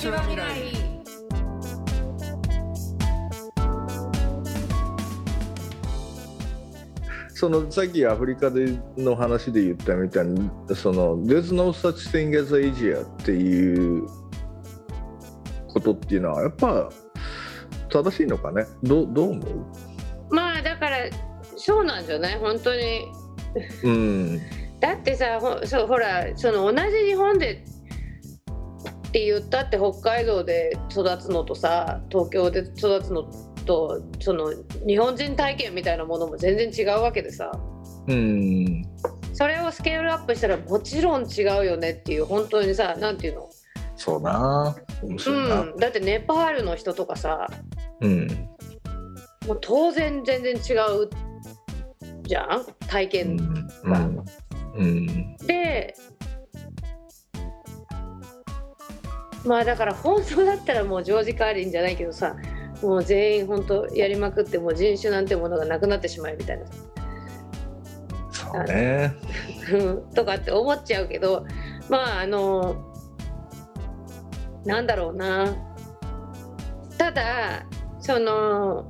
ちは未来そのさっきアフリカでの話で言ったみたいにその「There's no such thing as Asia」っていうことっていうのはやっぱ正しいのかね？どうどう思まあだからそうなんじゃない本当にううん。だってさほそうほらその同じ日本でって言ったって北海道で育つのとさ東京で育つのとその日本人体験みたいなものも全然違うわけでさ。うん。それをスケールアップしたらもちろん違うよねっていう本当にさなんていうの？そうな。うん。だってネパールの人とかさうん。もう当然全然違うじゃん？体う験ん。うん。うん。でまあだから本当だったらもうジョージ・カーリンじゃないけどさもう全員本当やりまくってもう人種なんてものがなくなってしまえみたいな。そうね。とかって思っちゃうけどまああのなんだろうな。ただその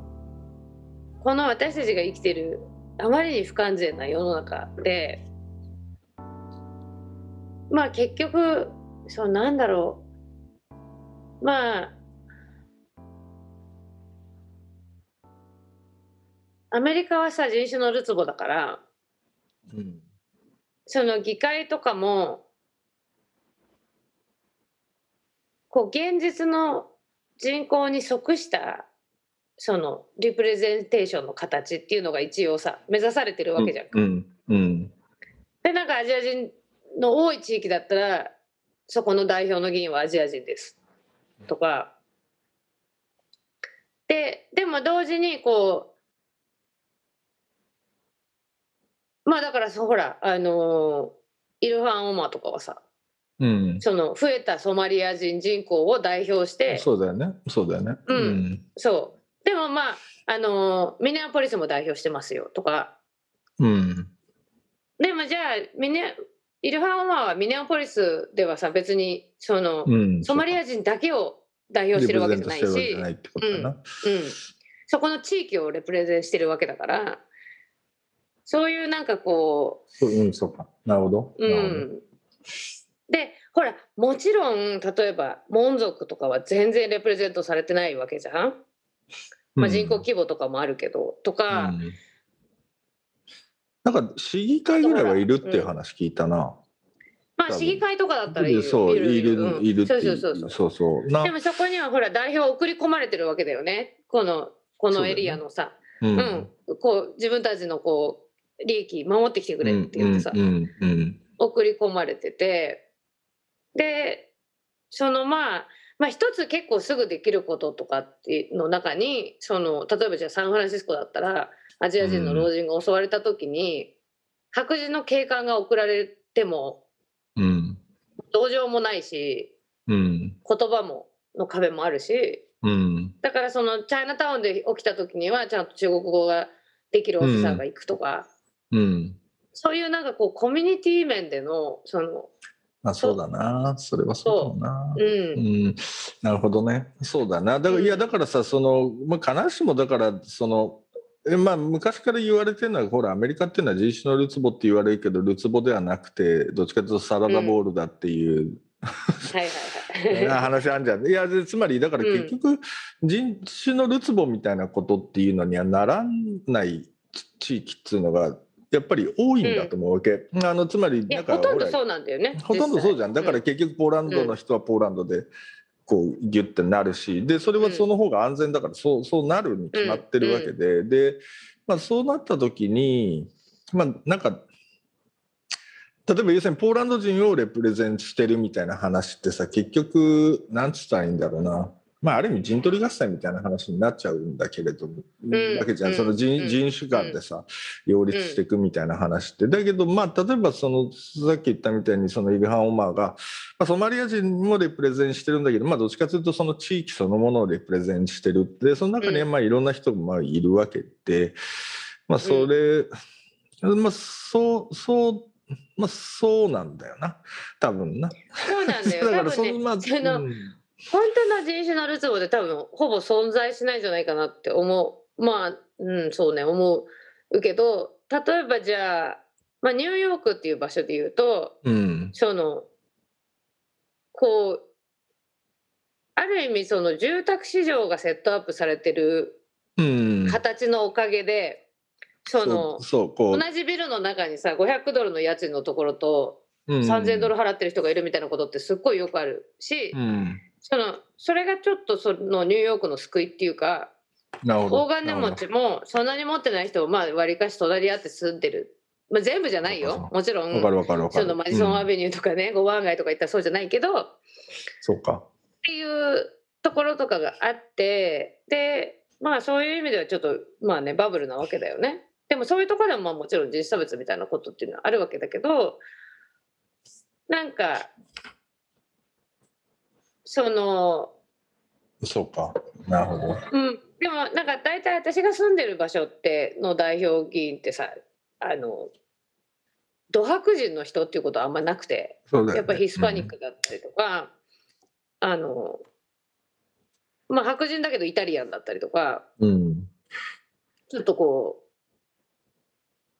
この私たちが生きてるあまりに不完全な世の中でまあ結局そうなんだろうまあアメリカはさ人種のるつぼだからうんその議会とかもこう現実の人口に即したそのリプレゼンテーションの形っていうのが一応さ目指されてるわけじゃんか。うんうんでなんかアジア人の多い地域だったらそこの代表の議員はアジア人ですとか。ででも同時にこうまあだからほらあのイルファン・オマーとかはさうん。その増えたソマリア人人口を代表してそうだよね。そうだよね。うん。そう。でもまああのミネアポリスも代表してますよとか。うん。でもじゃあミネイルファン・オマーはミネアポリスではさ別にその、うんソマリア人だけを代表してるわけじゃないし、リプレゼントしてるわけじゃないってことだなうん、そこの地域をレプレゼンしてるわけだからそういうなんかこそううんそうか。なるほど。う、ん、でほらもちろん例えばモン族とかは全然レプレゼントされてないわけじゃん、まあ、人口規模とかもあるけど、とか、うんなんか市議会ぐらいはいるっていう話聞いたな。まあ市議会とかだったらいるよ。そういる。うん。いるってそうそうそうそう。そうでもそこにはほら代表送り込まれてるわけだよね。このこのエリアのさ。うう,、ん。こう自分たちのこう利益守ってきてくれって言ってさ、うんうんうん。送り込まれてて。でそのまあまあ一つ結構すぐできることとかっていうの中にその例えばじゃあサンフランシスコだったらアジア人の老人が襲われた時に、白人の警官が送られてもうん。同情もないしうん。言葉もの壁もあるしうん。だからそのチャイナタウンで起きた時にはちゃんと中国語ができるオフィサーが行くとか、うん。そういうなんかこうコミュニティ面でのそのまあそうだな。それはそうだな。う。うん。ん、なるほどね。そうだな。だから、うん。いやだからさその、まあ、必ずしもだからそのえまあ、昔から言われてるのはほらアメリカっていうのは人種のるつぼって言われるけどるつぼではなくてどっちかというとサラダボールだっていう、はいはいはい。話あんじゃん。いやでつまりだから結局、人種のるつぼみたいなことっていうのにはならない地域っていうのがやっぱり多いんだと思うわけ。あのつまりいやなんかほらほとんどそうなんだよね。ほとんどそうじゃん。だから実結局ポーランドの人はポーランドでこうギュッてなるし、でそれはその方が安全だからそうそうなるに決まってるわけで、で、まあ、そうなった時にまあなんか例えば要するにポーランド人をレプレゼンしてるみたいな話ってさ結局なんつったらいいんだろうな。まあ、ある意味陣取り合戦みたいな話になっちゃうんだけれども、んわけじゃん、うんその人うん人種間でさ、擁立していくみたいな話って、だけどまあ例えばそのさっき言ったみたいにそのイルハン・オマーが、まあ、ソマリア人もレプレゼンしてるんだけど、まあ、どっちかというとその地域そのものをレプレゼンしてるでその中にはまあいろんな人もまあいるわけで、まあ、それ、まあそうそうまあそうなんだよな。多分な。そうなんだよ。だからそのまあそのうん本当の人種のるつぼで多分ほぼ存在しないんじゃないかなって思う。まあうんそうね思うけど例えばじゃあ、まあ、ニューヨークっていう場所で言うとうん。そのこうある意味その住宅市場がセットアップされてるうん。形のおかげで、そのそうそうこ同じビルの中にさ500ドルの家賃のところとう、うん、3000ドル払ってる人がいるみたいなことってすっごいよくあるし、うんそのそれがちょっとそのニューヨークの救いっていうか大金持ちもそんなに持ってない人もまあ割りかし隣り合って住んでる、まあ、全部じゃないよ。もちろん。そのマジソンアベニューとかね、五番街とか行ったらそうじゃないけどっそうか。ていうところとかがあってでまあそういう意味ではちょっとまあねバブルなわけだよね。でもそういうところでもまあもちろん人種差別みたいなことっていうのはあるわけだけどなんかそのそうか。なるほど。うん、でもなんか大体私が住んでる場所っての代表議員ってさあの土白人の人っていうことはあんまなくてね。やっぱヒスパニックだったりとか、あのまあ白人だけどイタリアンだったりとかうん。ちょっとこ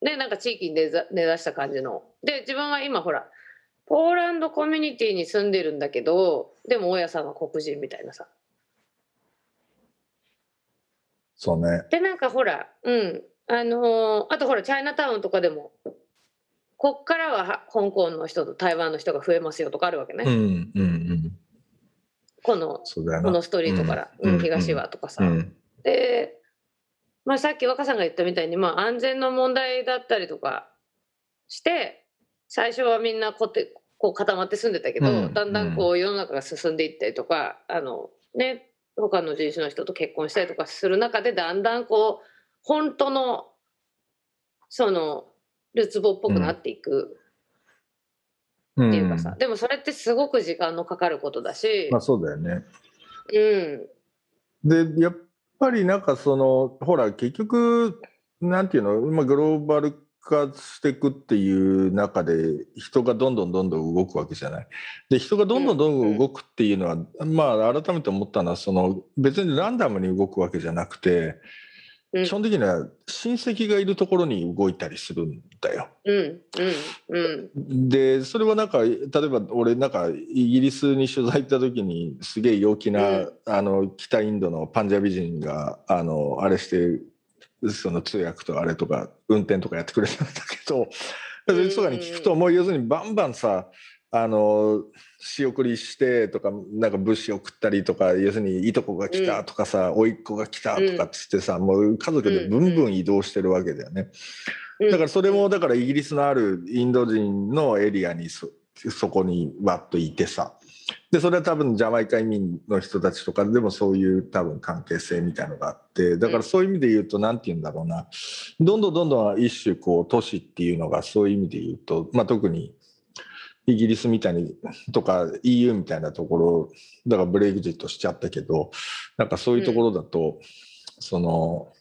うねなんか地域に根ざ根ざした感じの。で自分は今ほらポーランドコミュニティに住んでるんだけどでも大家さんは黒人みたいなさ。そうね。でなんかほらうん。あのーあとほらチャイナタウンとかでもこっからはは香港の人と台湾の人が増えますよとかあるわけね、うんうんうん。このこのストリートから、うん。うん東はとかさ、うん。で、まあ、さっき若さんが言ったみたいに、まあ、安全の問題だったりとかして最初はみんなこてこう固まって住んでたけど、うんだんだんこう世の中が進んでいったりとかあのね他の人種の人と結婚したりとかする中でだんだんこう本当のそのルツボっぽくなっていくっっていうかさ、でもそれってすごく時間のかかることだし、まあそうだよね。うん。でやっぱりなんかそのほら結局なんていうの、まあ、グローバル化していくっていう中で人がどんどんどんどん動くわけじゃない。で人がどんどんどんどん動くっていうのは、まあ改めて思ったのはその別にランダムに動くわけじゃなくてうん基本的には親戚がいるところに動いたりするんだよ。うんうんうんでそれはなんか例えば俺なんかイギリスに取材行った時にすげえ陽気な、うんあの北インドのパンジャビ人があのあれしてその通訳とかあれとか運転とかやってくれたんだけどそれとかに聞くともう要するにバンバンさあの仕送りしてとかなんか物資送ったりとか要するにいとこが来たとかさ、甥っ子が来たとかっつってさ、もう家族でブンブン移動してるわけだよね。うん。だからそれもだからイギリスのあるインド人のエリアにそそこにわっといてさでそれは多分ジャマイカ移民の人たちとかでもそういう多分関係性みたいのがあってだからそういう意味で言うと何て言うんだろうな。どんどんどんどん一種こう都市っていうのがそういう意味で言うと、まあ、特にイギリスみたいにとか EU みたいなところだからブレグジットしちゃったけどなんかそういうところだと、その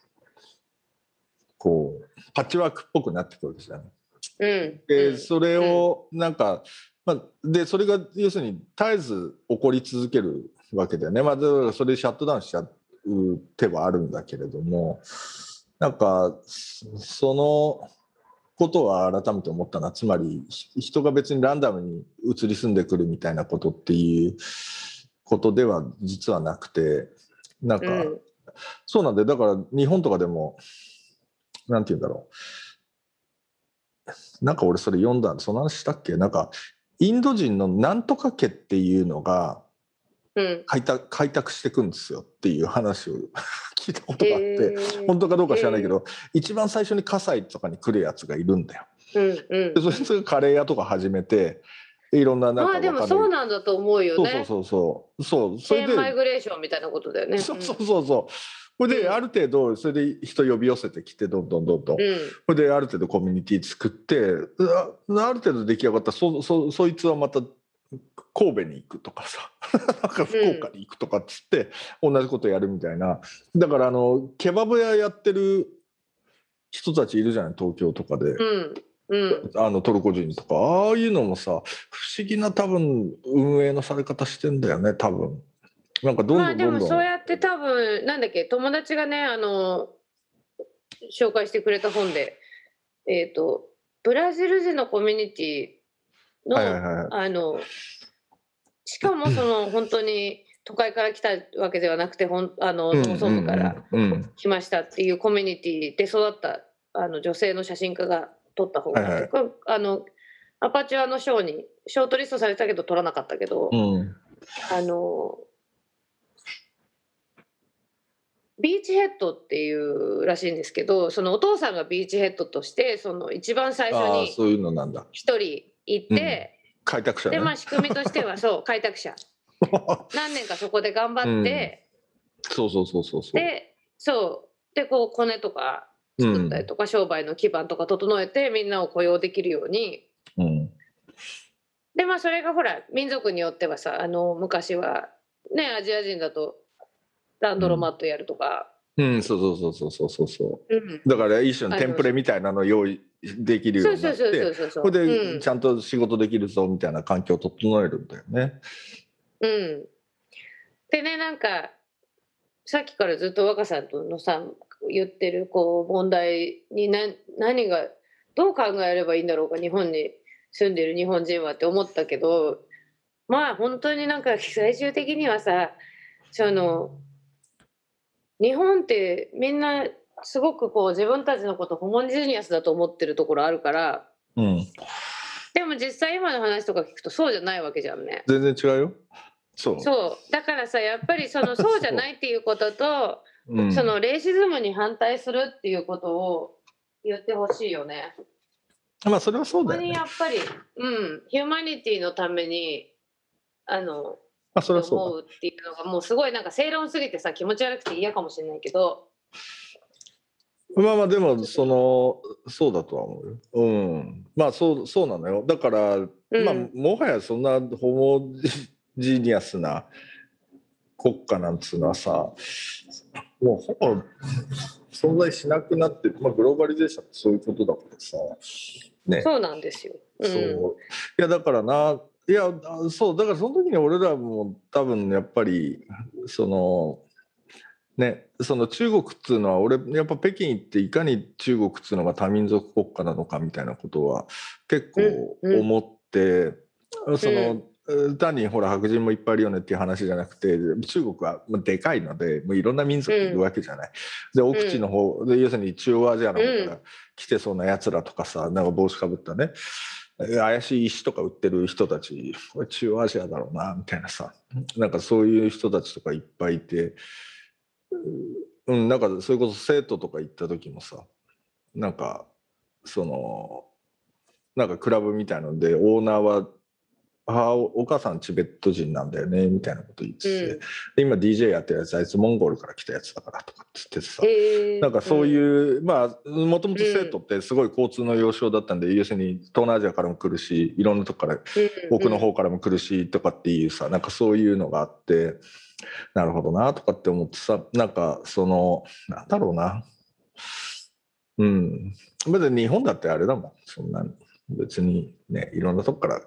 こうパッチワークっぽくなってくるんですよね。うん。でそれをなんか、まあ、でそれが要するに絶えず起こり続けるわけだよね。まあ、それでシャットダウンしちゃう手はあるんだけれどもなんかそのことは改めて思ったな。つまりひ人が別にランダムに移り住んでくるみたいなことっていうことでは実はなくてなんか、うん。そうなんでだから日本とかでもなんて言うんだろう。なんか俺それ読んだその話したっけ？なんかインド人のなんとか家っていうのがうん開拓開拓していくんですよっていう話を 聞いたことがあって、本当かどうか知らないけど、一番最初に葛西とかに来るやつがいるんだよ。うんうんでそいつがカレー屋とか始めていろんななんかまあでもそうなんだと思うよそうね。そうそうそうそうそれでチェーンマイグレーションみたいなことだよね。そうそうそうそうこれでうん。ある程度それで人呼び寄せてきてどんどんどんどん、うん。これである程度コミュニティ作ってあある程度出来上がったらそそそいつはまた神戸に行くとかさ。なんか福岡に行くとかっつって同じことやるみたいな。だからあのケバブ屋やってる人たちいるじゃない東京とかで、うん。うん。あのトルコ人とか。ああいうのもさ不思議な多分運営のされ方してんだよね多分なんかどんまあでどんどんどん、もそうやって多分なんだっけ友達がねあの紹介してくれた本でえっ、とブラジル人のコミュニティの、はいはいはい。あのしかもその 本当に都会から来たわけではなくてほんあの農村部から来ましたっていうコミュニティで育ったあの女性の写真家が撮った本がはいはい。あのアパチュアの賞にショートリストされたけど撮らなかったけど、うんうん。あのビーチヘッドっていうらしいんですけどそのお父さんがビーチヘッドとしてその一番最初にそういうのなんだ。一人行って、開拓者ね。でまあ仕組みとしては そう開拓者。何年かそこで頑張って、そうそうそうそうそう。でそう。でこうコネとか作ったりとか、商売の基盤とか整えてみんなを雇用できるように。うん。でまあそれがほら民族によってはさあの昔はねアジア人だとランドロマットやるとか、うん、そうそうそうそうそうそう。うん。だから一種のテンプレみたいなのを用意できるよそうになってこれうんでちゃんと仕事できるぞみたいな環境を整えるんだよね。うん、でねなんかさっきからずっと若さんとのさ言ってるこう問題にな何がどう考えればいいんだろうか日本に住んでる日本人はって思ったけどまあ本当になんか最終的にはさその日本ってみんなすごくこう自分たちのことホモジニアスだと思ってるところあるからうん、でも実際今の話とか聞くとそうじゃないわけじゃんね。全然違うよ。そう。そうだからさやっぱりそのそうじゃないっていうことと、うん、そのレイシズムに反対するっていうことを言ってほしいよね。まあそれはそうここにだよね。やっぱり、うん、ヒューマニティのためにあのまあそれはそう思うっていうのがもうすごいなんか正論すぎてさ気持ち悪くて嫌かもしれないけど、だ。まあまあでもそのそうだとは思うよ。うん。まあそうそうなのよ。だから、うんまあもはやそんなホモジニアスな国家なんつうのはさ、もうほぼ存在しなくなって、まあグローバリゼーションってそういうことだからさ。ね。そうなんですよ。うん、そういやだからないやあそうだからその時に俺らも多分やっぱりそのねその中国っつうのは俺やっぱ北京行っていかに中国っつうのが多民族国家なのかみたいなことは結構思って、その、単にほら白人もいっぱいいるよねっていう話じゃなくて中国はまあでかいのでもういろんな民族いるわけじゃない。で奥地の方で要するに中央アジアの方から来てそうなやつらとかさなんか帽子かぶったね怪しい石とか売ってる人たちこれ中央アジアだろうなみたいなさ。なんかそういう人たちとかいっぱいいてうんなんかそれこそ生徒とか行った時もさなんかそのなんかクラブみたいなのでオーナーは母お母さんチベット人なんだよねみたいなこと言ってて、うん。で今 DJ やってるやつあいつモンゴルから来たやつだからとかって言ってさ、へー。なんかそういう、まあもともと生徒ってすごい交通の要衝だったんで、要するに東南アジアからも来るしいろんなとこからうん奥の方からも来るしとかっていうさなんかそういうのがあってなるほどなとかって思ってさなんかそのなんだろうな。うん。別に日本だってあれだもんそんな別にねいろんなとこから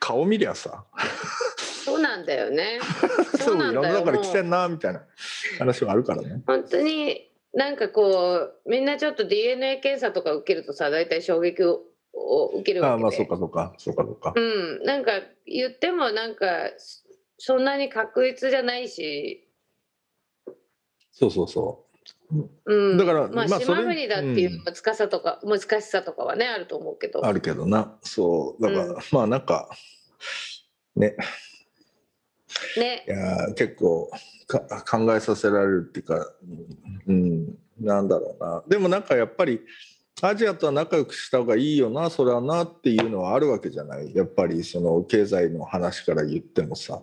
顔見りゃさそうなんだよね。そ そううなんだよいろんなとこから来てもんなみたいな話はあるからね。本当になんかこうみんなちょっと DNA 検査とか受けるとさ大体衝撃をを受けるああわけでまあそうかそうかそうかそうか。うん、なんか言ってもなんかそんなに確実じゃないし、そうそうそうん、だからまあまあ島国だっていう難さとか、難しさとかはねあると思うけど。うあるけどなそう。だから、うん。まあなんかね。ね。いやー結構か考えさせられるっていうか、うん、なんだろうな。でもなんかやっぱりアジアとは仲良くした方がいいよなそれはなっていうのはあるわけじゃない？やっぱりその経済の話から言ってもさ。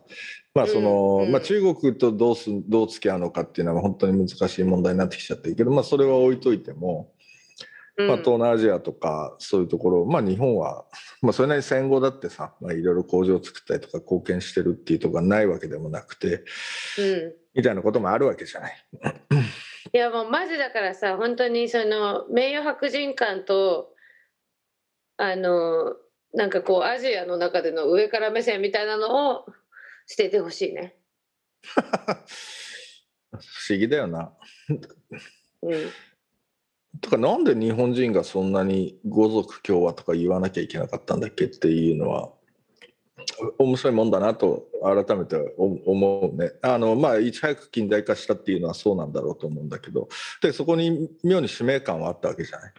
まあその、うん。うんまあ、中国とどうすどう付き合うのかっていうのは本当に難しい問題になってきちゃって。るけど、まあ、それは置いといても、うん。まあ、東南アジアとかそういうところ、まあ、日本は、まあ、それなりに戦後だってさ、まあ、いろいろ工場を作ったりとか貢献してるっていうところがないわけでもなくてうん。みたいなこともあるわけじゃない。いやもうマジだからさ本当にその名誉白人感とあのなんかこうアジアの中での上から目線みたいなのを捨ててほしいね。不思議だよな。うんとかなんで日本人がそんなに五族共和とか言わなきゃいけなかったんだっけっていうのは面白いもんだなと改めて思うね。あのまあいち早く近代化したっていうのはそうなんだろうと思うんだけどでそこに妙に使命感はあったわけじゃない？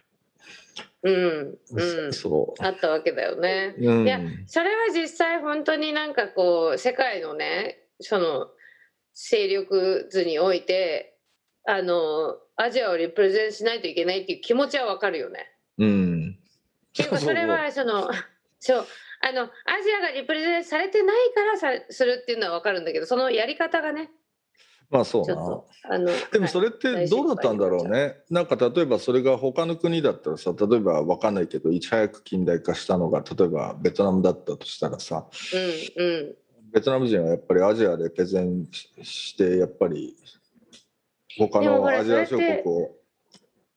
うんうん、そうあったわけだよね。うんいやそれは実際本当になんかこう世界のねその勢力図においてあのアジアをリプレゼンしないといけないっていう気持ちはわかるよね。うん。っていうかそれは そのそうあのアジアがリプレゼンされてないからさするっていうのはわかるんだけどそのやり方がねまあそうな。あの でもそれってどうだったんだろうね。なんか例えばそれが他の国だったらさ例えば分かんないけどいち早く近代化したのが例えばベトナムだったとしたらさうんうんベトナム人はやっぱりアジアでプレゼンしてやっぱり他のアジア諸国を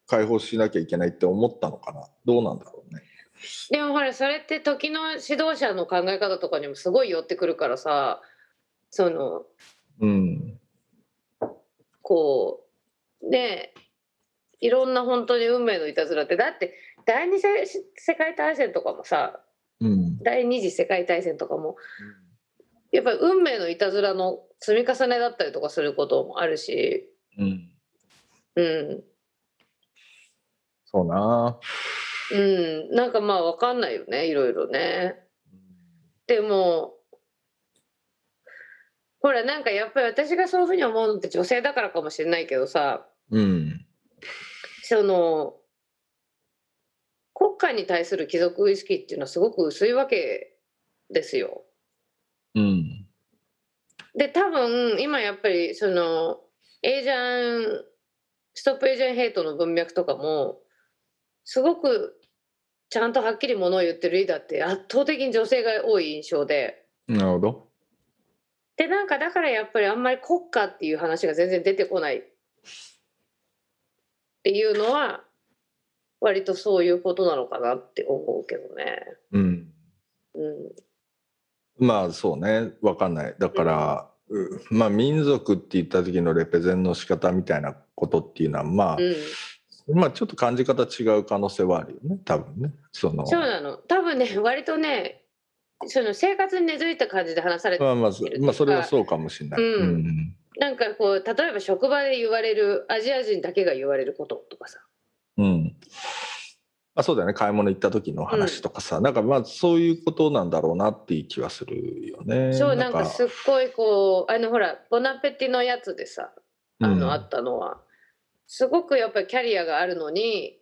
解放しなきゃいけないって思ったのかなどうなんだろうね。でもほらそれって時の指導者の考え方とかにもすごい寄ってくるからさそのうんこうねいろんな本当に運命のいたずらってだって第二次世界大戦とかもさうん。第二次世界大戦とかもやっぱり運命のいたずらの積み重ねだったりとかすることもあるし、うん。うん。そうな。うん、なんかまあ分かんないよねいろいろね。でもほらなんかやっぱり私がそういうふうに思うのって女性だからかもしれないけどさ。うん。その国家に対する貴族意識っていうのはすごく薄いわけですよ。うん。で多分今やっぱりそのエージャンストップエージャンヘイトの文脈とかもすごくちゃんとはっきりものを言ってるリーダーって圧倒的に女性が多い印象で。なるほど。でなんかだからやっぱりあんまり国家っていう話が全然出てこない。っていうのは割とそういうことなのかなって思うけどね。うん。うん。まあそうね。わかんない。だから、うまあ民族って言った時のレペゼンの仕方みたいなことっていうのはまあ、うん、まあちょっと感じ方違う可能性はあるよね。多分ね。その。そうなの。多分ね割とねその生活に根付いた感じで話されてまあまあ、まあそれはそうかもしれない、うん。うん。なんかこう例えば職場で言われるアジア人だけが言われることとかさ。うん。あそうだよね。買い物行った時の話とかさ、なんかまあそういうことなんだろうなっていう気はするよね。そうなんか。すっごいこうあのほらボナペティのやつでさあの、あったのはすごくやっぱりキャリアがあるのに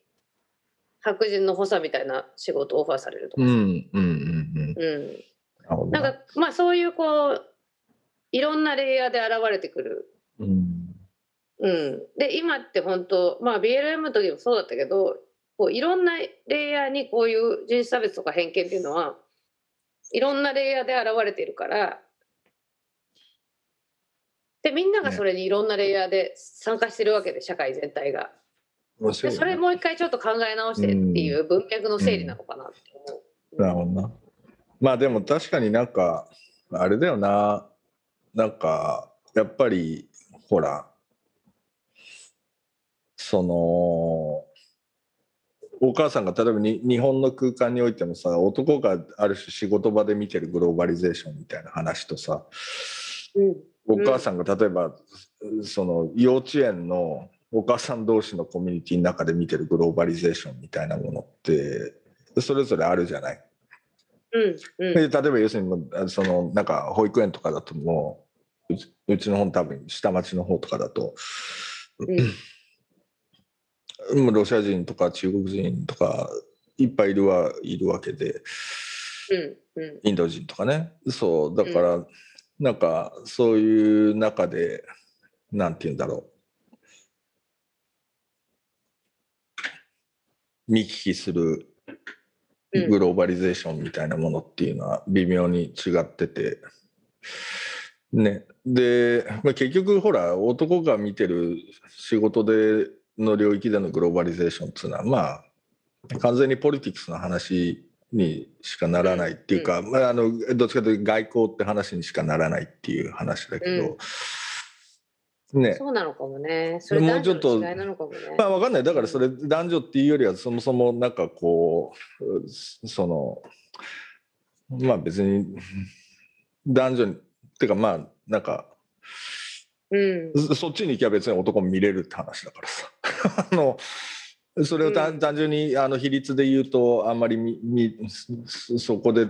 白人の補佐みたいな仕事をオファーされるとかさ、うんうんうんなんかまあそういうこういろんなレイヤーで現れてくる、うん。うん、で今って本当まあ BLM の時もそうだったけどこういろんなレイヤーにこういう人種差別とか偏見っていうのはいろんなレイヤーで現れているからでみんながそれにいろんなレイヤーで参加してるわけで社会全体が。で面白いよねそれもう一回ちょっと考え直してっていう文脈の整理なのかなって思う。なるほどな。まあでも確かになんかあれだよななんかやっぱりほらそのお母さんが例えばに日本の空間においてもさ男がある種仕事場で見てるグローバリゼーションみたいな話とさうんお母さんが例えば、その幼稚園のお母さん同士のコミュニティの中で見てるグローバリゼーションみたいなものってそれぞれあるじゃない？うんうん。で例えば要するにそのなんか保育園とかだともううちうちの方多分下町の方とかだと、もうロシア人とか中国人とかいっぱいいるはいるわけでうんうん。インド人とかね。そうだから、なんかそういう中でなんて言うんだろう。見聞きするうん。グローバリゼーションみたいなものっていうのは微妙に違ってて、ね、で、まあ、結局ほら男が見てる仕事での領域でのグローバリゼーションっていうのはまあ完全にポリティクスの話にしかならないっていうか、まあ、あのどっちかというと外交って話にしかならないっていう話だけど、ねそうなのかもね。それもう男女ちょっとの違いなのかもね。まあわかんないだからそれ男女っていうよりはそもそもなんかこうそのまあ別に男女にっていうかまあなんかうん。そそっちに行きゃ別に男も見れるって話だからさ あのそれを単,、うん。単純にあの比率で言うとあんまりみみそそこで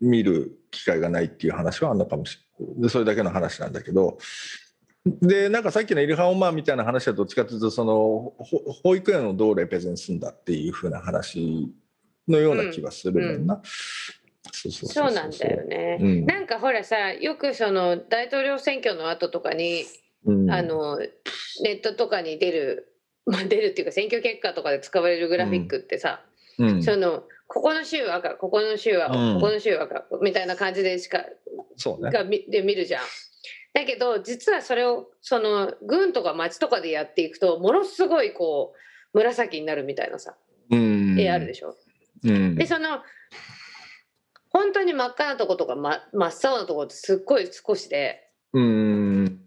見る機会がないっていう話はあんのかもしれない。でそれだけの話なんだけど。でなんかさっきのイルハン・オマーみたいな話はどっちかというとそのほ保育園をどうレペゼンすんだっていうふうな話のような気がするもんな。そうなんだよね。うん。なんかほらさ、よくその大統領選挙の後とかに、うん。あのネットとかに出る、まあ、出るっていうか選挙結果とかで使われるグラフィックってさ、うんそのここの州は赤ここの州は青、うんここの州は赤みたいな感じでしかそうね。がみで見るじゃん。だけど実はそれをその軍とか町とかでやっていくとものすごいこう紫になるみたいなさうん絵あるでしょ。うんでその本当に真っ赤なとことか、ま、真っ青なとこってすっごい少しでうん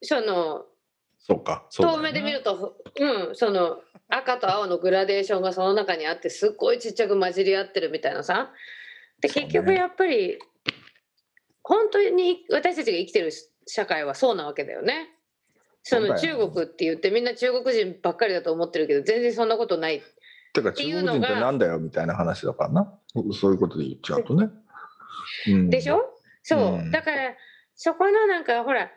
そのそうか。そうだよ遠ね目で見ると、うん、その赤と青のグラデーションがその中にあってすっごいちっちゃく混じり合ってるみたいなさで結局やっぱり本当に私たちが生きてる社会はそうなわけだよね。その中国って言ってみんな中国人ばっかりだと思ってるけど全然そんなことない。ていうのが人ってなんだよみたいな話だからな。そういうことで言っちゃうとね。う んでしょ？そう、うんだからそこのなんかほら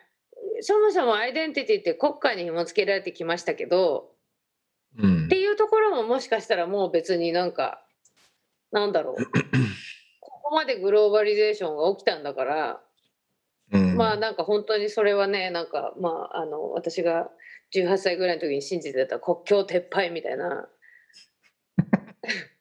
そもそもアイデンティティって国家に紐付けられてきましたけどうん。っていうところももしかしたらもう別になんかなんだろう。ここまでグローバリゼーションが起きたんだから、うん。まあなんか本当にそれはねなんかまああの私が18歳ぐらいの時に信じてた国境撤廃みたいな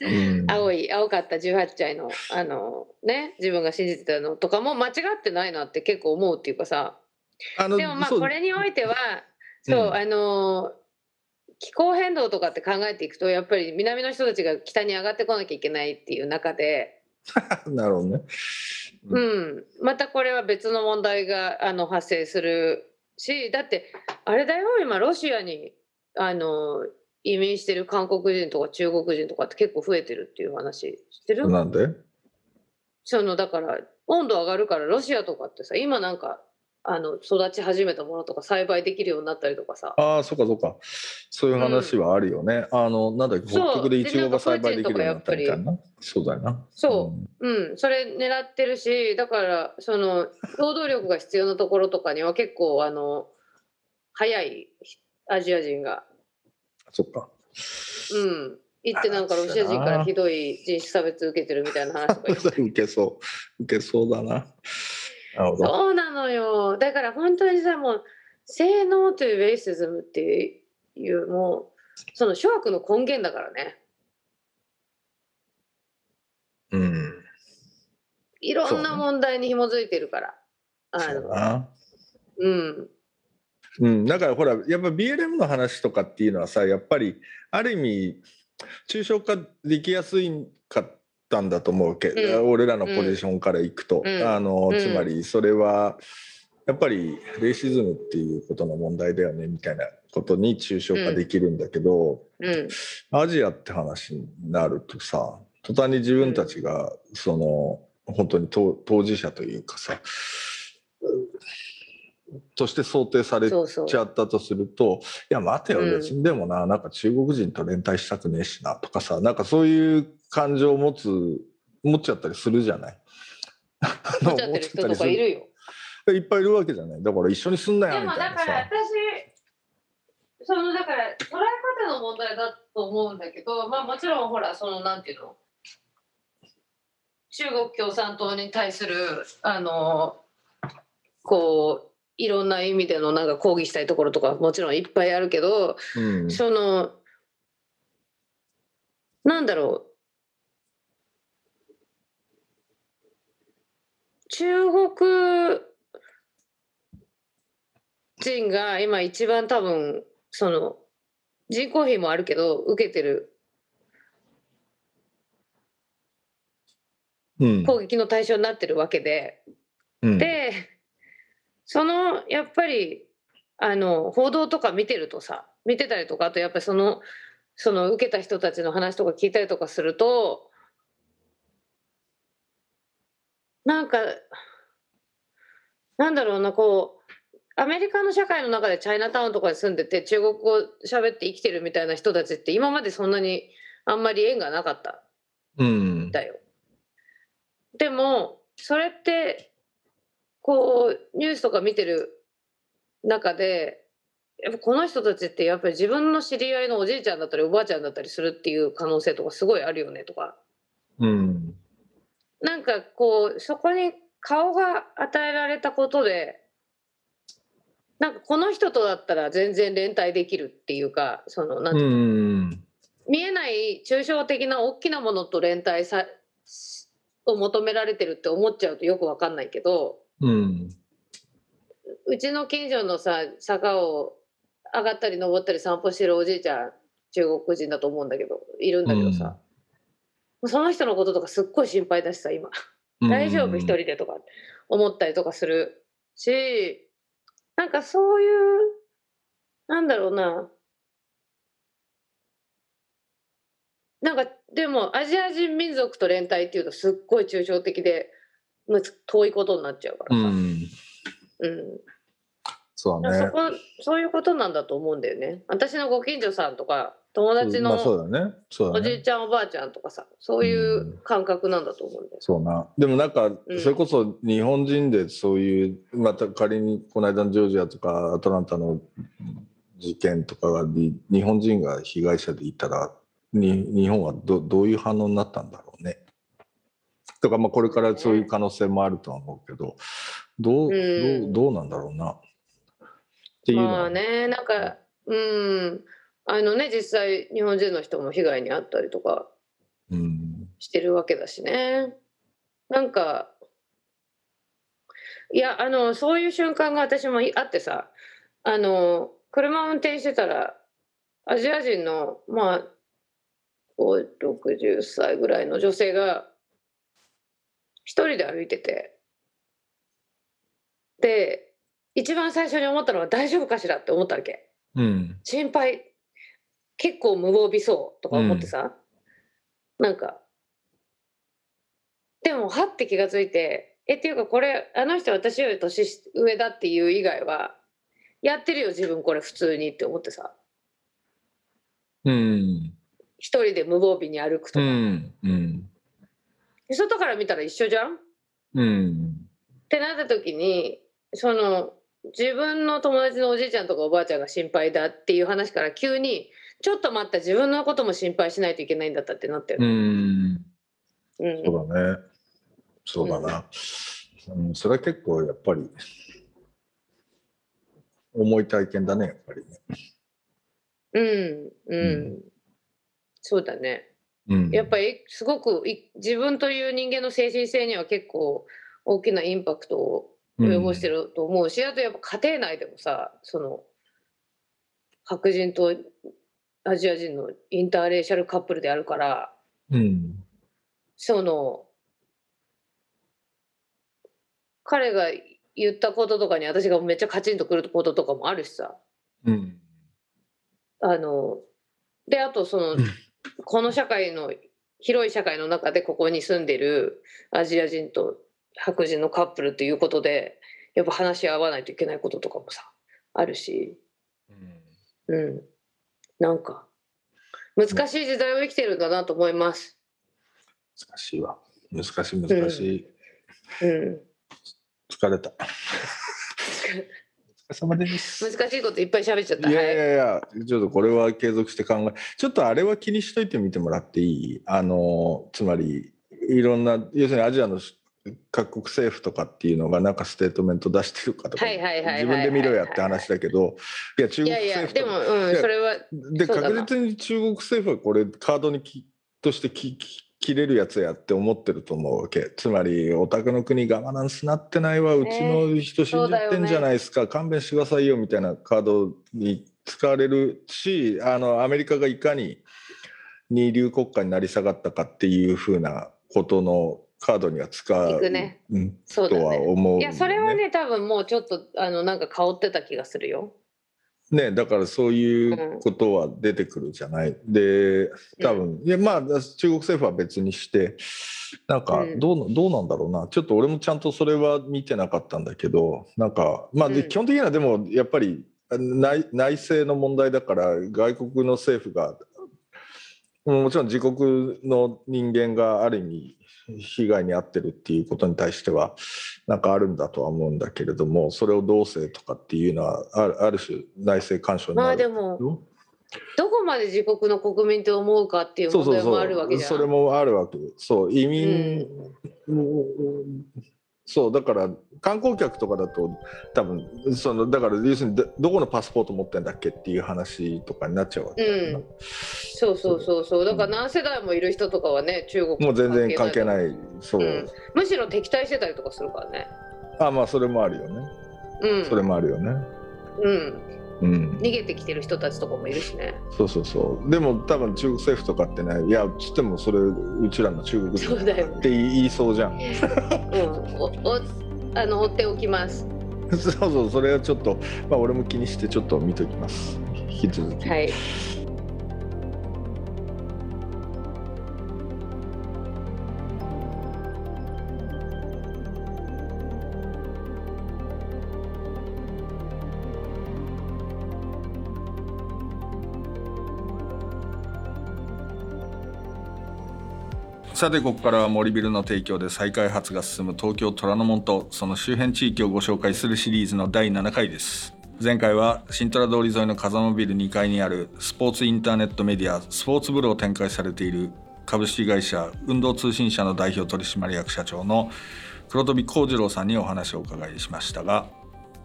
うん。青い青かった18歳のあのね自分が信じてたのとかも間違ってないなって結構思うっていうかさ。あのでもまあこれにおいてはそう、うんあの気候変動とかって考えていくとやっぱり南の人たちが北に上がってこなきゃいけないっていう中で、なるほどね。ううん、またこれは別の問題があの発生するしだってあれだよ今ロシアにあの移民してる韓国人とか中国人とかって結構増えてるっていう話知ってる？なんで？そのだから温度上がるからロシアとかってさ今なんかあの育ち始めたものとか栽培できるようになったりとかさああ、そうかそうか。そういう話はあるよね。あの、なんだっけ、そう北極でイチゴが栽培できるようになったみたでいな。そうだよな。そうん、それ狙ってるしだからその労働力が必要なところとかには結構あの早いアジア人が、そっか。うん、行ってなんかロシア人からひどい人種差別受けてるみたいな話とか 受けそう。受けそうだな。な。そうなのよだから本当にさもう性能というベーシズムっていうもうその諸悪の根源だからねうん。いろんな問題に紐づいてるから。あのだな。うんうん、だからほらやっぱ BLM の話とかっていうのはさやっぱりある意味抽象化できやすいかったんだと思うけ、うん。俺らのポジションからいくと、うん。あのうん。つまりそれはやっぱりレイシズムっていうことの問題だよねみたいなことに抽象化できるんだけど、うん。アジアって話になるとさ途端に自分たちがその本当に当当事者というかさとして想定されちゃったとするといや待てようん別にでもななんか中国人と連帯したくねえしなとかさなんかそういう感情を持つ持っちゃったりするじゃない？持っちゃってる人とかいるよ。いっぱいいるわけじゃない？だから一緒にすんなでよみもだからたいなさ。私そのだから捉え方の問題だと思うんだけどまあもちろんほらそのなんていうの？中国共産党に対するあのこういろんな意味でのなんか抗議したいところとかもちろんいっぱいあるけど、うん、そのなんだろう。中国人が今一番多分その人口比もあるけど受けてる攻撃の対象になってるわけで、うん、でそのやっぱりあの報道とか見てるとさ見てたりとかあとやっぱりそのその受けた人たちの話とか聞いたりとかするとなんかなんだろうなこうアメリカの社会の中でチャイナタウンとかに住んでて中国語喋って生きてるみたいな人たちって今までそんなにあんまり縁がなかったうんんだよ。でもそれってこうニュースとか見てる中でやっぱこの人たちってやっぱり自分の知り合いのおじいちゃんだったりおばあちゃんだったりするっていう可能性とかすごいあるよねとか。うん。なんかこうそこに顔が与えられたことでなんかこの人とだったら全然連帯できるっていうかそのなんうていうの。ん見えない抽象的な大きなものと連帯さを求められてるって思っちゃうとよくわかんないけどうん。うちの近所のさ坂を上がったり登ったり散歩してるおじいちゃん中国人だと思うんだけどいるんだけどさ、その人のこととかすっごい心配だしさ今大丈夫一人でとか思ったりとかするしなんかそういうなんだろうななんかでもアジア人民族と連帯っていうとすっごい抽象的で遠いことになっちゃうからさ、うん。うん。そうだね。そこそういうことなんだと思うんだよね。私のご近所さんとか友達のだね。そうだね。おじいちゃんおばあちゃんとかさそういう感覚なんだと思うんだよ、そうな。でもなんかうん。それこそ日本人でそういうまた仮にこの間のジョージアとかアトランタの事件とかがに日本人が被害者でいたらに日本はどどういう反応になったんだろう？ね。とかまあこれからそういう可能性もあるとは思うけどどう,、うん。どうどうなんだろうな。っていうのは。まあね。なんかうん。あのね実際日本人の人も被害に遭ったりとかうん。してるわけだしね。なんかいやあのそういう瞬間が私もあってさあの車を運転してたらアジア人のまあ5 60歳ぐらいの女性が一人で歩いてて。で一番最初に思ったのは大丈夫かしらって思ったわけ。うん。心配。結構無防備そうとか思ってさ、なんか。でもはって気がついてえっていうかこれあの人私より年上だっていう以外はやってるよ自分これ普通にって思ってさ。うん。一人で無防備に歩くとうか、ん。うん外から見たら一緒じゃん？っうん。てなった時にその自分の友達のおじいちゃんとかおばあちゃんが心配だっていう話から急にちょっと待った自分のことも心配しないといけないんだったってなってうる、ん。うん。そうだね。そうだな。うん、それは結構やっぱり重い体験だね、やっぱりね。うん。うん、うそうだねうん、やっぱりすごくい自分という人間の精神性には結構大きなインパクトを及ぼしてると思うし、あとやっぱ家庭内でもさその白人とアジア人のインターレーシャルカップルであるからうん。その彼が言ったこととかに私がめっちゃカチンとくることとかもあるしさうん。あのであとそのうんこの社会の広い社会の中でここに住んでるアジア人と白人のカップルということでやっぱ話し合わないといけないこととかもさあるしうんなんか難しい時代を生きてるんだなと思います。難しいわ。難しい、難しい。うん、疲れた。れ様です。難しいこといっぱい喋っちゃった。いやいはいやいや、ちょっとこれは継続して考え、ちょっとあれは気にしといてみてもらっていい？あの、つまり、いろんな、要するにアジアの各国政府とかっていうのがなんかステートメント出してるかとか、はいはいはいはい自分で見ろやって話だけど、いや、中い国やいやでも、政府とか。うん、いやそれはで、確実に中国政府はこれ、カードにきとしてきき切れるやつやって思ってると思うわけ。つまり、お宅の国ガバナンスなってないわ、うちの人信じてんじゃないですか、勘弁してくださいよみたいなカードに使われるし、あの、アメリカがいかに二流国家になり下がったかっていうふうなことのカードには使ううん、そうだとはね思う、いやそれはね多分もうちょっとあのなんか香ってた気がするよねだからそういうことは出てくるじゃない？で多分、いやまあ中国政府は別にしてなんかうん。どう,、どうなんだろうな。ちょっと俺もちゃんとそれは見てなかったんだけどなんかまあ、基本的にはでもやっぱり内内政の問題だから外国の政府がもちろん自国の人間がある意味被害に遭ってるっていうことに対してはなんかあるんだとは思うんだけれどもそれをどうせとかっていうのはあるある種内政干渉にまなるあでもどこまで自国の国民って思うかっていう問題もあるわけじゃん。うそれもあるわけ。そう移民、そうだから観光客とかだと多分そのだから要するにどどこのパスポート持ってんだっけっていう話とかになっちゃうわけうん。そうそうそうそう。だから何世代もいる人とかはね中国もう全然関係い、ない。そう、うん、むしろ敵対してたりとかするからね。あまあそれもあるよね。うん。それもあるよね。うんうん。逃げてきてる人たちとかもいるしね。そうそうそう。でも多分中国政府とかってねいやつってもそれうちらの中国人そうだよって言いそうじゃん。うん。おおあの追っておきます。そうそうそれはちょっとまあ俺も気にしてちょっと見ときます。引き続き。はいさてここからは森ビルの提供で再開発が進む東京虎ノ門とその周辺地域をご紹介するシリーズの第7回です。前回は新虎通り沿いの風間ビル2階にあるスポーツインターネットメディアスポーツブルを展開されている株式会社運動通信社の代表取締役社長の黒飛幸次郎さんにお話をお伺いしましたが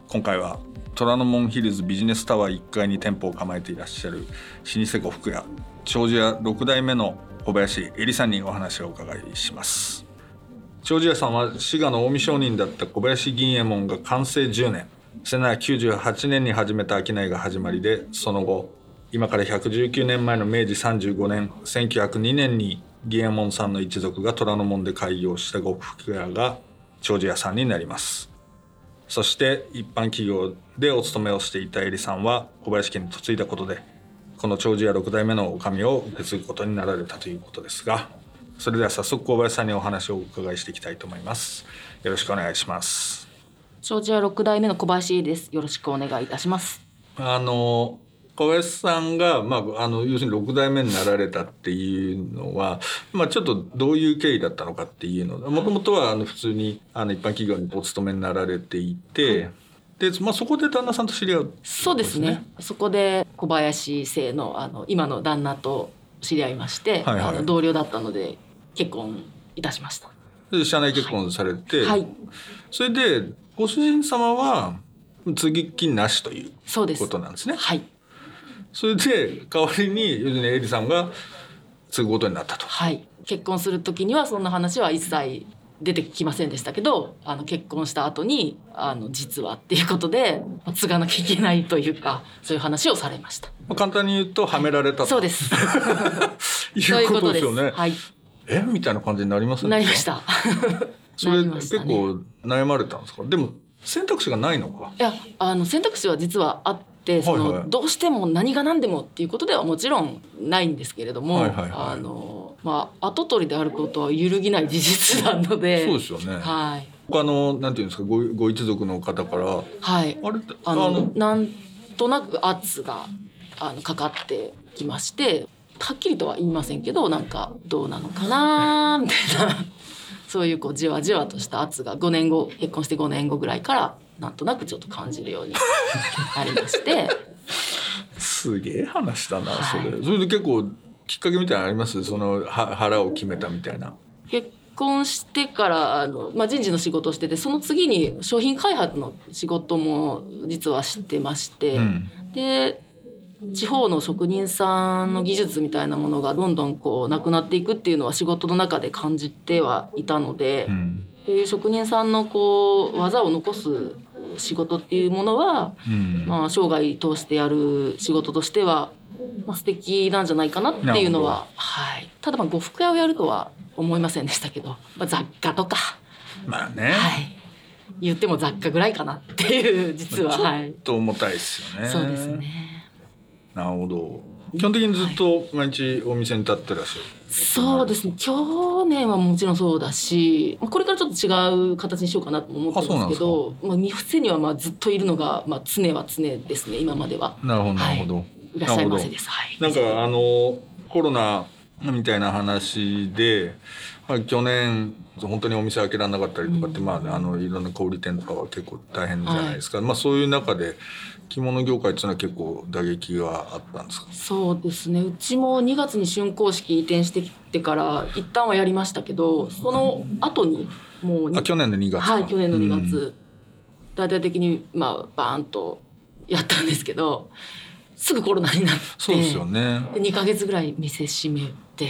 今回は虎ノ門ヒルズビジネスタワー1階に店舗を構えていらっしゃる老舗呉服屋長寿屋6代目の小林恵里さんにお話をお伺いします。長寿屋さんは滋賀の近江商人だった小林銀右衛門が完成10年。1798年に始めた商いが始まりでその後今から119年前の明治35年1902年に銀右衛門さんの一族が虎ノ門で開業した呉服屋が長寿屋さんになります。そして一般企業でお勤めをしていたエリさんは小林家に嫁いだことでこの長寿屋6代目の女将を受け継ぐことになられたということですがそれでは早速小林さんにお話をお伺いしていきたいと思いますよろしくお願いします長寿屋六代目の小林です。よろしくお願いいたします。あの小林さんが、まあ、あの要するに6代目になられたっていうのは、まあ、ちょっとどういう経緯だったのかっていうのもともとはあの普通にあの一般企業にお勤めになられていて、でまあ、そこで旦那さんと知り合うそうですね。そこで小林姓のあの今の旦那と知り合いまして、はいはいあの同僚だったので結婚いたしました。で社内結婚されて、はい、それでご主人様は継ぎ木なしというそうです。ことなんですね。はい、それで代わりに要するにエリさんが継ぐことになったと。はい。結婚する時にはそんな話は一切出てきませんでしたけど、あの結婚した後にあの実はっていうことで継がなきゃいけないというか、そういう話をされました。まあ、簡単に言うとはめられたとそうです。いうことですよね。はい、え？みたいな感じになります？なりまし。た。それなりま結構悩まれたんですか？でも選択肢がないのか。いやあの選択肢は実はあってその、はいはいどうしても何が何でもっていうことではもちろんないんですけれども、はいはいはいあのまあ後取りであることは揺るぎない事実なのでそうですよね。はい他のなんていうんですかごご一族の方からはいあれあのなんとなく圧があのかかってきましてはっきりとは言いませんけどなんかどうなのかなみたいな そういうこうじわじわとした圧が5年後結婚して5年後ぐらいからなんとなくちょっと感じるようになりまして。すげえ話だな、はいそれ。それで結構きっかけみたいなのあります？そのは腹を決めたみたいな。結婚してからあの、まあ、人事の仕事をしててその次に商品開発の仕事も実は知ってまして、うん。で地方の職人さんの技術みたいなものがどんどんこうなくなっていくっていうのは仕事の中で感じてはいたのでう、ん。職人さんのこう技を残す仕事っていうものは、うん。まあ、生涯通してやる仕事としては、まあ、素敵なんじゃないかなっていうのは、はい、ただまあ呉服屋をやるとは思いませんでしたけど、まあ、雑貨とか、まあね、はい、言っても雑貨ぐらいかなっていう実は、ちょはいっ、と重たいですよね。そうですね。なるほど。基本的にずっと毎日お店に立ってらっしゃる？そうですね去年はもちろんそうだしまあこれからちょっと違う形にしようかなと思ってるんですけどまあ、店にはまあずっといるのが、まあ、常は常ですね今までは。なるほどなるほど。いらっしゃいませです。はい。なんかあのコロナみたいな話で、まあ、去年本当にお店開けられなかったりとかって、うんまああのいろんな小売店とかは結構大変じゃないですか。まあそういう中で着物業界っていうのは結構打撃があったんですか？そうですねうちも2月に竣工式移転してきてから一旦はやりましたけどその後にもうにあ去年の2月か。はい去年の2うん月、大々的にまあバーンとやったんですけどすぐコロナになってそうですよね。で2ヶ月ぐらい店閉めて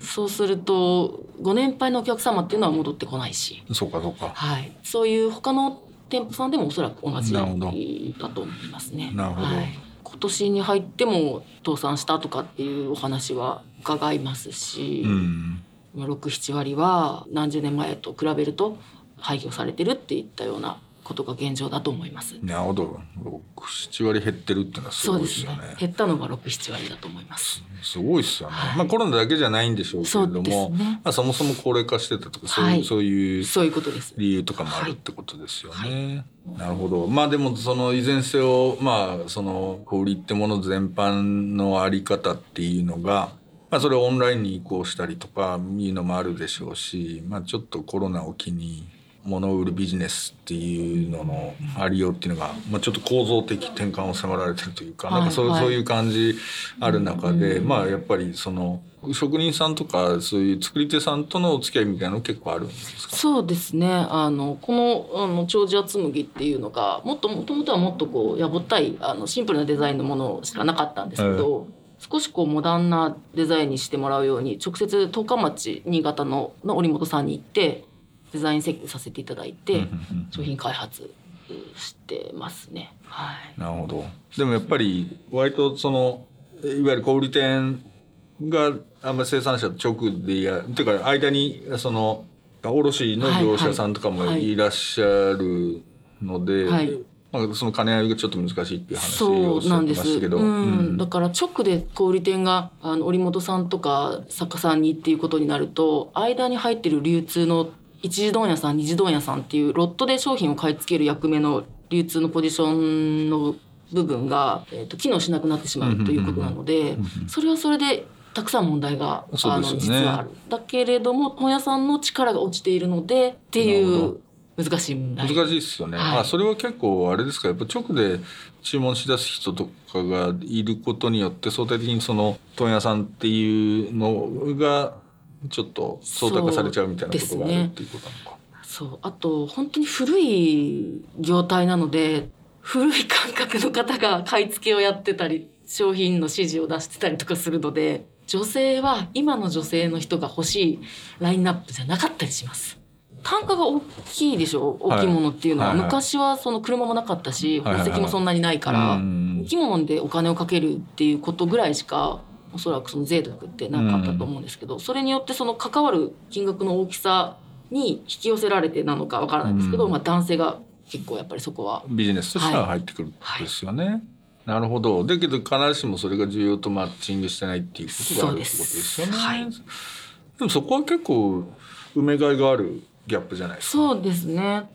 そうするとご年配のお客様っていうのは戻ってこないし、そうかそうか。はい、そういう他の店舗さんでもおそらく同じだと思いますね。なるほどはい、今年に入っても倒産したとかっていうお話は伺いますし、うん。67割は何十年前と比べると廃業されてるっていったようなことが現状だと思います。なるほど。六七割減ってるっていうのはすごいですよね。。減ったのが6、7割だと思います。すごいですよね。はいまあコロナだけじゃないんでしょうけれども、ね。まあそもそも高齢化してたとかそういう、はいそういうそういうことです。理由とかもあるってことですよね。なるほど。まあでもそのいずれにせよまあその小売りってもの全般のあり方っていうのが、まあそれをオンラインに移行したりとかいうのもあるでしょうし、まあちょっとコロナを機に物を売るビジネスっていうののありようっていうのが、まあ、ちょっと構造的転換を迫られてるというか、なんかそう,、はい。はいそういう感じある中で、うんまあやっぱりその職人さんとかそういう作り手さんとのお付き合いみたいなの結構あるんですか？そうですね。あのこのあの長寿厚麦っていうのがもっともともとはもっとこうやぼったいあのシンプルなデザインのものしかなかったんですけど、少しこうモダンなデザインにしてもらうように直接十日町新潟のの織本さんに行ってデザイン設計させていただいて、商品開発してますね。はい。なるほど。でもやっぱり割とそのいわゆる小売店があんまり生産者と直でやていうか間にその卸の業者さんとかもはいはい。いらっしゃるので、はい。まあ、その兼ね合いがちょっと難しいっていう話そうをおっしゃってなんです。ましたけど、うん。うん。だから直で小売店があの織本さんとか作家さんにっていうことになると間に入ってる流通の一次問屋さん二次問屋さんっていうロットで商品を買い付ける役目の流通のポジションの部分が、えー、と機能しなくなってしまうということなので、それはそれでたくさん問題が、あの実はある。だけれども本屋さんの力が落ちているのでっていう難しい問題。難しいですよね、はい。あそれは結構あれですか？やっぱ直で注文しだす人とかがいることによって相対的にその問屋さんっていうのがちょっと相対化されちゃうみたいなことがあるっていうことなのか。そうあと本当に古い業態なので古い感覚の方が買い付けをやってたり商品の指示を出してたりとかするので女性は今の女性の人が欲しいラインナップじゃなかったりします。単価が大きいでしょ大きいものっていうのは、はいはいはい昔はその車もなかったし宝石もそんなにないから、うん大きいものでお金をかけるっていうことぐらいしかおそらくその税額ってなかったと思うんですけど、それによってその関わる金額の大きさに引き寄せられてなのかわからないんですけど、うんまあ、男性が結構やっぱりそこはビジネスとしては入ってくるってことですよね。なるほど。だけど必ずしもそれが需要とマッチングしてないっていうことがあるってことですよね。はいでもそこは結構埋めがいがあるギャップじゃないですか。そうですね。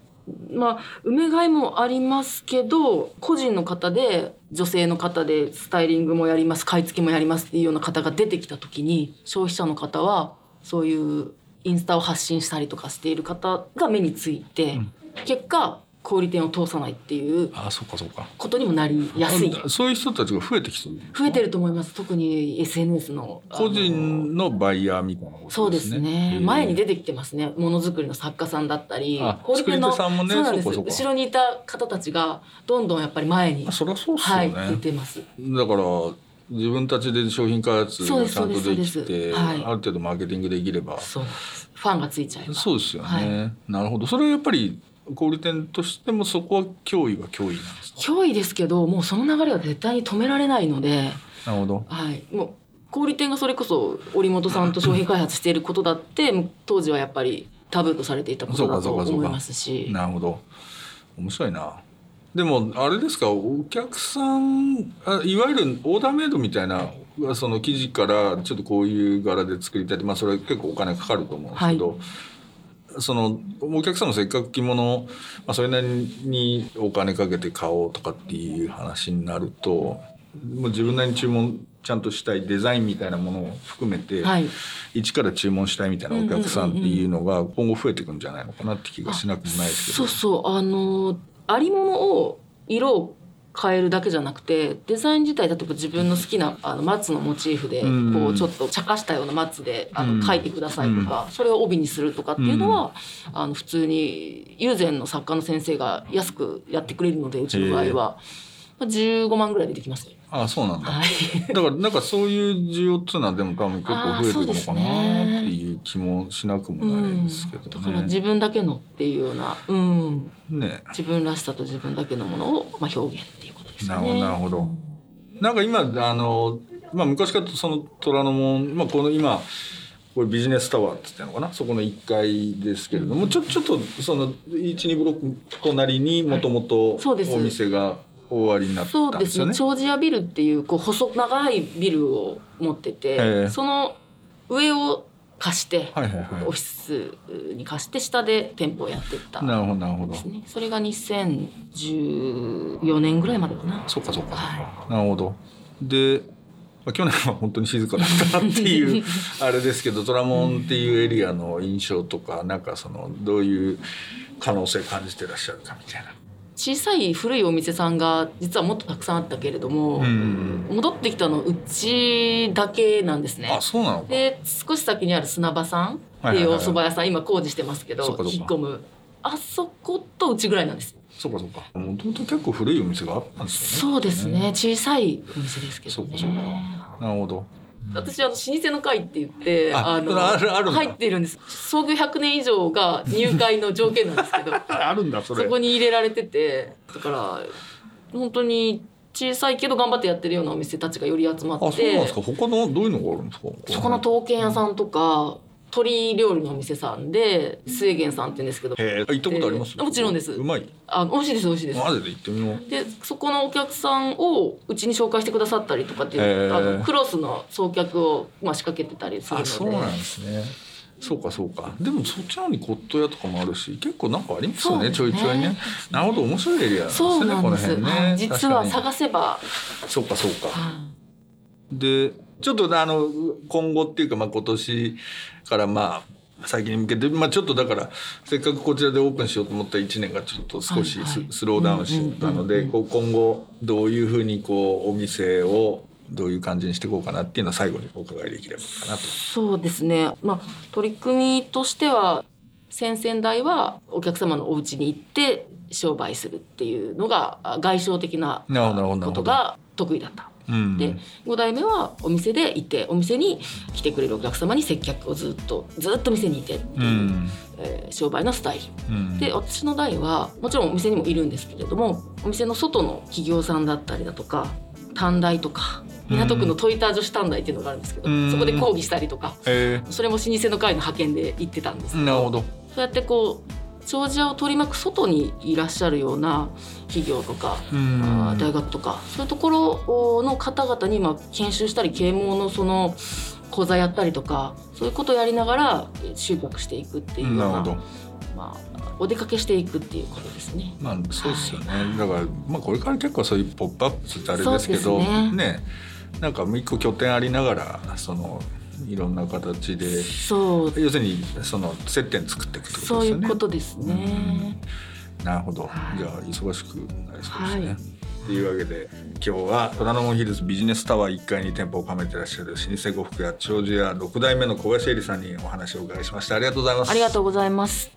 まあ埋め買いもありますけど個人の方で女性の方でスタイリングもやります買い付けもやりますっていうような方が出てきた時に消費者の方はそういうインスタを発信したりとかしている方が目について、うん。結果小売店を通さないっていうああ、そうかそうか。ことにもなりやすい。あそういう人たちが増えてきてる増えてると思います。特に SNS の個人のバイヤーみたいなことそうですね。前に出てきてますね。ものづくりの作家さんだったりあ小売店のさんもねそうなんです。後ろにいた方たちがどんどんやっぱり前にあそりゃそうっすよはいね、出てます。だから自分たちで商品開発がちゃんとできてです。はい。ある程度マーケティングできれば。ファンがついちゃいますそうですよね、はい。なるほど。それはやっぱり小売店としてもそこは脅威は脅威なんですか？脅威ですけどもうその流れは絶対に止められないので、なるほど。はい、もう小売店がそれこそ織本さんと商品開発していることだって当時はやっぱりタブーとされていたことだと思いますし。なるほど。面白いな。でもあれですか？お客さんあいわゆるオーダーメイドみたいなその生地からちょっとこういう柄で作りたいってまあそれは結構お金かかると思うんですけど、そのお客さんもせっかく着物を、まあ、それなりにお金かけて買おうとかっていう話になるともう自分なりに注文ちゃんとしたいデザインみたいなものを含めて、はい。一から注文したいみたいなお客さんっていうのが今後増えていくんじゃないのかなって気がしなくもないですけど。そうそう。あのありものを色を変えるだけじゃなくてデザイン自体例えば自分の好きなあの松のモチーフでうん。こうちょっと茶化したような松であうん。の描いてくださいとか、それを帯にするとかっていうのは、あの普通に友禅の作家の先生が安くやってくれるのでうちの場合は、まあ、15万ぐらいでできますよ。ああそうなんだ。はい。だからなんかそういう需要っていうのはでも多分結構増えてるのかなっていう気もしなくもないですけどだからね。自分だけのっていうような、うん、ね。自分らしさと自分だけのものを、まあ、表現っていうことですかね。なるほどなんか今あのまあ昔からその虎ノ門まあこの今これビジネスタワーって言ってるのかな？そこの1階ですけれども、ちょちょっとその12ブロック隣にもともとお店が終わりになったそうんでね。ですね。長寿屋ビルっていうこう細長いビルを持ってて、ええ。その上を貸して、はいはいはオフィスに貸して下で店舗をやってったい。なるほどなるほど。それが2014年ぐらいまでかな。そうかそうか、はなるほど。で、まあ、去年は本当に静かだったなっていうあれですけど 虎門っていうエリアの印象とかなんかそのどういう可能性感じてらっしゃるかみたいな。小さい古いお店さんが実はもっとたくさんあったけれども、うん戻ってきたのうちだけなんですねあ。そうなのか。で少し先にある砂場さんってはいうお蕎麦屋さん今工事してますけど引っ込むあそことうちぐらいなんですそうかそうか。もともと結構古いお店があったんですよね。そうですね小さいお店ですけどねそうかそうかなるほど。私あの老舗の会って言ってあの入っているんです創業100年以上が入会の条件なんですけど あるんだそれ。そこに入れられててだから本当に小さいけど頑張ってやってるようなお店たちがより集まっあそうなんでてすか。他のどういうのがあるんですか？そこの刀剣屋さんとか鶏料理のお店さんで末源さんって言うんですけど。へえ行ったことあります？えーもちろんです。うまい？あ美味しいです美味しいです。マジで？行ってみよう。でそこのお客さんをうちに紹介してくださったりとかっていう、あのクロスの送客を、まあ、仕掛けてたりするのあでそうなんですね。そうかそうか。でもそっちの方に骨董屋とかもあるし結構なんかありますよねちょいちょいね。なるほど面白いエリアですねそうなんです、この辺ね。はい実は探せば、にそうかそうか。はい。でちょっとあの今後っていうかまあ今年からまあ最近に向けて、まあ、ちょっとだからせっかくこちらでオープンしようと思った1年がちょっと少しス,、ローダウンしたのでこう今後どういうふうにこうお店をどういう感じにしていこうかなっていうのは最後にお伺いできればかなと。そうですね、まあ、取り組みとしては先々代はお客様のお家に行って商売するっていうのがあ外商的なことが得意だった。うんで5代目はお店でいてお店に来てくれるお客様に接客をずっとずっと店にいてっていう、うん。えー商売のスタイル。うん。で私の代はもちろんお店にもいるんですけれどもお店の外の企業さんだったりだとか短大とか港区のトイター女子短大っていうのがあるんですけど、うん。そこで講義したりとかえそれも老舗の会の派遣で行ってたんですけどーなるほど。そうやってこう長寿屋を取り巻く外にいらっしゃるような企業とか、う大学とかそういうところの方々に今研修したり啓蒙のその講座やったりとかそういうことをやりながらえー集客していくっていうようななるほど。まあ、お出かけしていくっていうことですね。まあそうですよね。だからまあこれから結構そういうポップアップってあれですけどねねなんか一個拠点ありながらそのいろんな形でそう要するにその接点作っていくってことですそういう。ことですね。なるほど。はいじゃあ忙しくなりそうですね。はいというわけで今日は虎ノ門ヒルズビジネスタワー1階に店舗を構えていらっしゃる老舗呉服屋長寿屋6代目の小林恵里さんにお話をお伺いしましたありがとうございますありがとうございます。